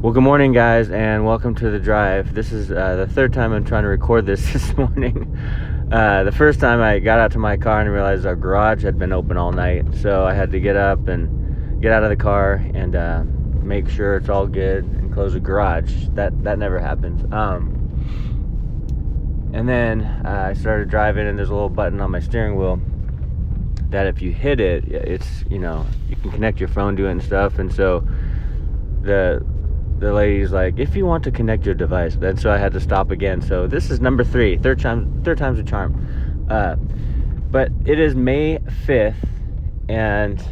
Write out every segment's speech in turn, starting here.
Well, good morning, guys, and welcome to the drive. This is uh, the third time I'm trying to record this this morning. Uh, the first time I got out to my car and realized our garage had been open all night, so I had to get up and get out of the car and uh, make sure it's all good and close the garage. That that never happens. Um, and then uh, I started driving, and there's a little button on my steering wheel that if you hit it, it's you know you can connect your phone to it and stuff, and so the the lady's like, if you want to connect your device, then so I had to stop again. So this is number three, third time, third time's a charm. Uh, but it is May fifth, and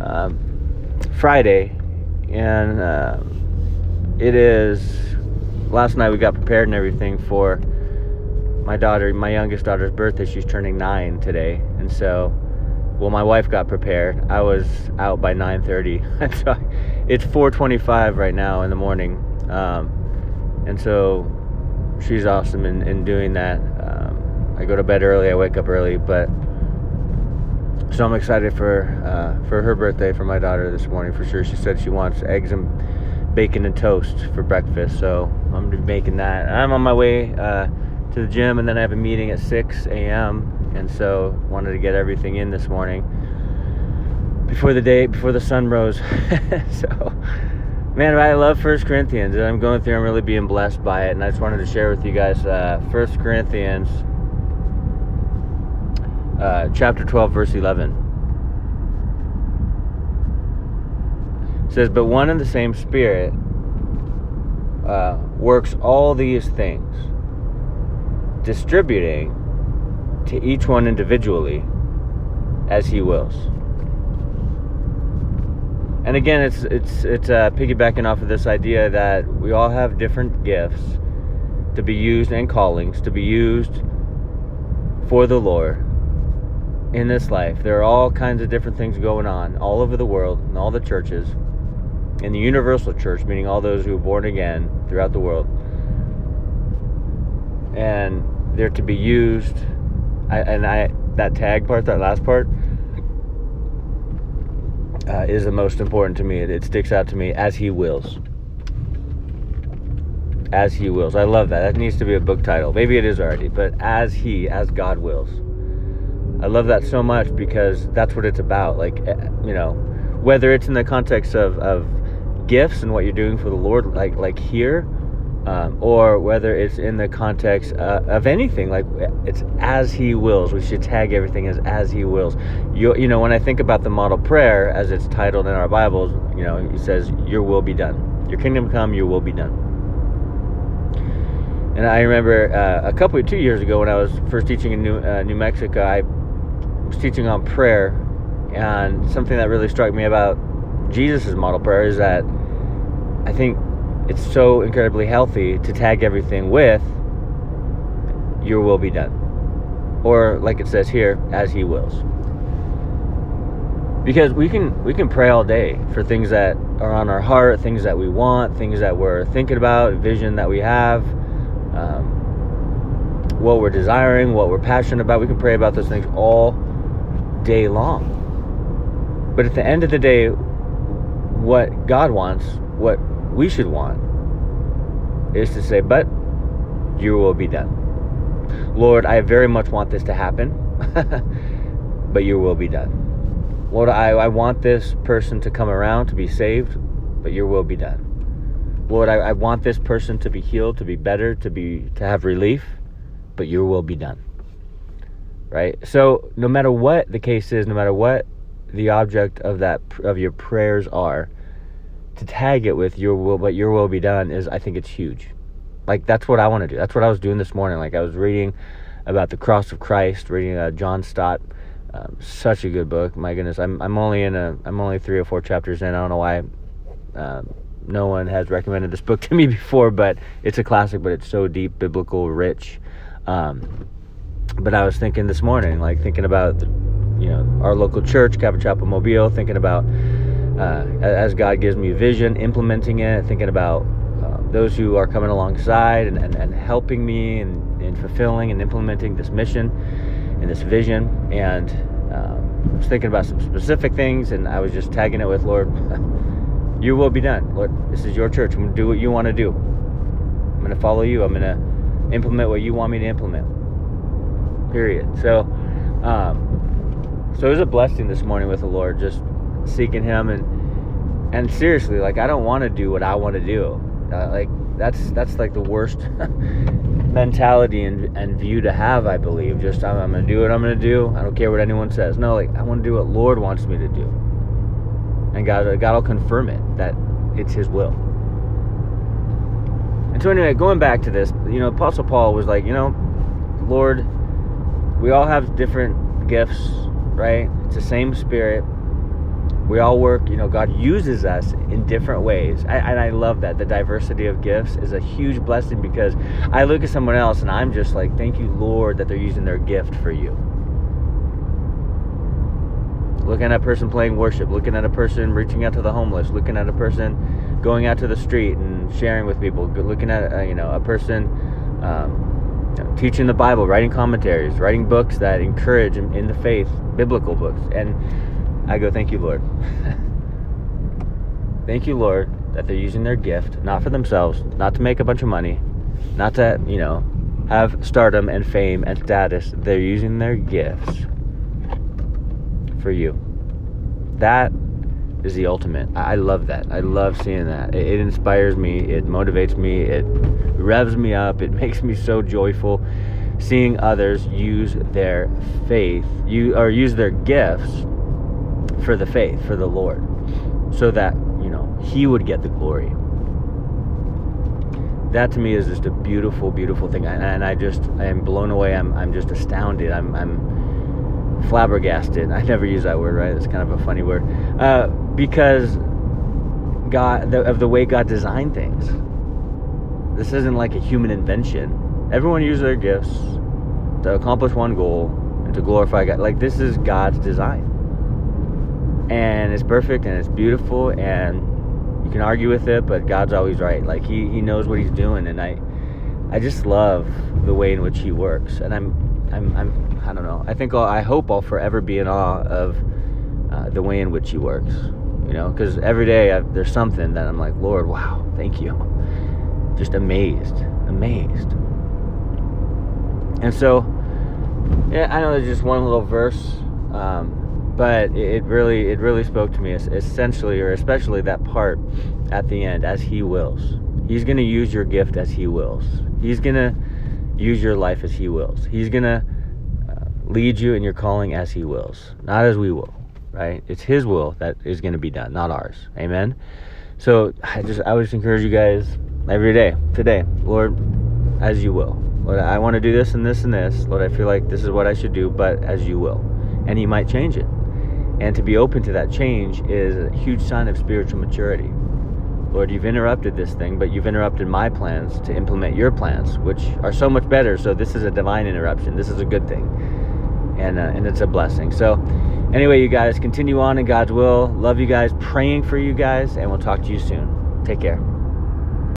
um, Friday, and uh, it is. Last night we got prepared and everything for my daughter, my youngest daughter's birthday. She's turning nine today, and so well my wife got prepared i was out by 9.30 so it's 4.25 right now in the morning um, and so she's awesome in, in doing that. Um, i go to bed early i wake up early but so i'm excited for uh, for her birthday for my daughter this morning for sure. She said she wants eggs and bacon and toast for breakfast so i'm making that. I'm on my way uh, to the gym and then i have a meeting at 6 a.m and so wanted to get everything in this morning before the day before the sun rose so man i love first corinthians and i'm going through i'm really being blessed by it and i just wanted to share with you guys uh, first corinthians uh, chapter 12 verse 11 it says but one and the same spirit uh, works all these things distributing to each one individually as he wills. And again, it's it's it's uh, piggybacking off of this idea that we all have different gifts to be used and callings to be used for the Lord in this life. There are all kinds of different things going on all over the world in all the churches, in the universal church, meaning all those who are born again throughout the world, and they're to be used. I, and I that tag part, that last part, uh, is the most important to me. It, it sticks out to me as He wills. As He wills. I love that. That needs to be a book title. Maybe it is already, but as He, as God wills. I love that so much because that's what it's about. Like, eh, you know, whether it's in the context of, of gifts and what you're doing for the Lord, like like here, um, or whether it's in the context uh, of anything like it's as he wills. We should tag everything as as he wills. You, you know when i think about the model prayer as it's titled in our bibles you know it says your will be done. Your kingdom come your will be done. And i remember uh, a couple two years ago when i was first teaching in new, uh, new mexico i was teaching on prayer. And something that really struck me about jesus' model prayer is that i think it's so incredibly healthy to tag everything with your will be done. Or like it says here as he wills. Because we can we can pray all day for things that are on our heart things that we want things that we're thinking about vision that we have um, what we're desiring what we're passionate about. We can pray about those things all day long. But at the end of the day what god wants what we should want is to say, but your will be done. Lord, I very much want this to happen, but your will be done. Lord, I, I want this person to come around to be saved, but your will be done. Lord, I, I want this person to be healed, to be better, to be to have relief, but your will be done. Right? So no matter what the case is, no matter what the object of that of your prayers are, to tag it with your will, but your will be done is, I think it's huge. Like that's what I want to do. That's what I was doing this morning. Like I was reading about the cross of Christ, reading uh, John Stott. Um, such a good book. My goodness, I'm I'm only in a I'm only three or four chapters in. I don't know why. Uh, no one has recommended this book to me before, but it's a classic. But it's so deep, biblical, rich. Um, but I was thinking this morning, like thinking about, you know, our local church, Calvary Chapel Mobile, thinking about uh, as God gives me vision, implementing it, thinking about uh, those who are coming alongside and, and, and helping me in, in fulfilling and implementing this mission and this vision. And um, I was thinking about some specific things, and I was just tagging it with Lord. you will be done. Lord, this is your church. I'm going to do what you want to do. I'm going to follow you. I'm going to implement what you want me to implement. Period. So, um, so it was a blessing this morning with the Lord, just seeking Him and and seriously, like I don't want to do what I want to do. Uh, like that's that's like the worst mentality and, and view to have. I believe just I'm, I'm gonna do what I'm gonna do. I don't care what anyone says. No, like I want to do what Lord wants me to do, and God God will confirm it that it's His will. And so anyway, going back to this, you know, Apostle Paul was like, you know, Lord, we all have different gifts, right? It's the same Spirit we all work you know god uses us in different ways. I, and i love that. The diversity of gifts is a huge blessing because i look at someone else and i'm just like thank you lord that they're using their gift for you. Looking at a person playing worship looking at a person reaching out to the homeless looking at a person going out to the street and sharing with people looking at uh, you know a person um, teaching the bible writing commentaries writing books that encourage in, in the faith biblical books. And I go, Thank you, Lord. Thank you, Lord, that they're using their gift, not for themselves, not to make a bunch of money, not to, you know, have stardom and fame and status. They're using their gifts for you. That is the ultimate. I love that. I love seeing that. It, inspires me. It motivates me. It revs me up. It makes me so joyful seeing others use their faith, you or use their gifts for the faith, for the Lord, so that, you know, He would get the glory. That to me is just a beautiful, beautiful thing. And, I just, I am blown away. I'm, I'm just astounded. I'm, I'm flabbergasted. I never use that word, right? It's kind of a funny word. Uh, because God, the, of the way God designed things. This isn't like a human invention. Everyone uses their gifts to accomplish one goal and to glorify God. Like this is God's design and it's perfect and it's beautiful and you can argue with it but god's always right. Like he, he knows what he's doing and i i just love the way in which he works. And i'm i'm, I'm i don't know. I think I'll, i hope i'll forever be in awe of uh, the way in which he works you know? Because every day I've, there's something that i'm like lord wow thank you. Just amazed amazed. And so yeah i know there's just one little verse um, but it really it really spoke to me essentially or especially that part at the end as he wills. He's going to use your gift as he wills. He's going to use your life as he wills. He's going to uh, lead you in your calling as he wills. Not as we will right? It's his will that is going to be done not ours. Amen? So i just i would just encourage you guys every day today lord as you will. Lord i want to do this and this and this. Lord i feel like this is what i should do but as you will. And he might change it and to be open to that change is a huge sign of spiritual maturity. Lord, you've interrupted this thing, but you've interrupted my plans to implement your plans, which are so much better. So this is a divine interruption. This is a good thing, and uh, and it's a blessing. So, anyway, you guys continue on in God's will. Love you guys. Praying for you guys, and we'll talk to you soon. Take care.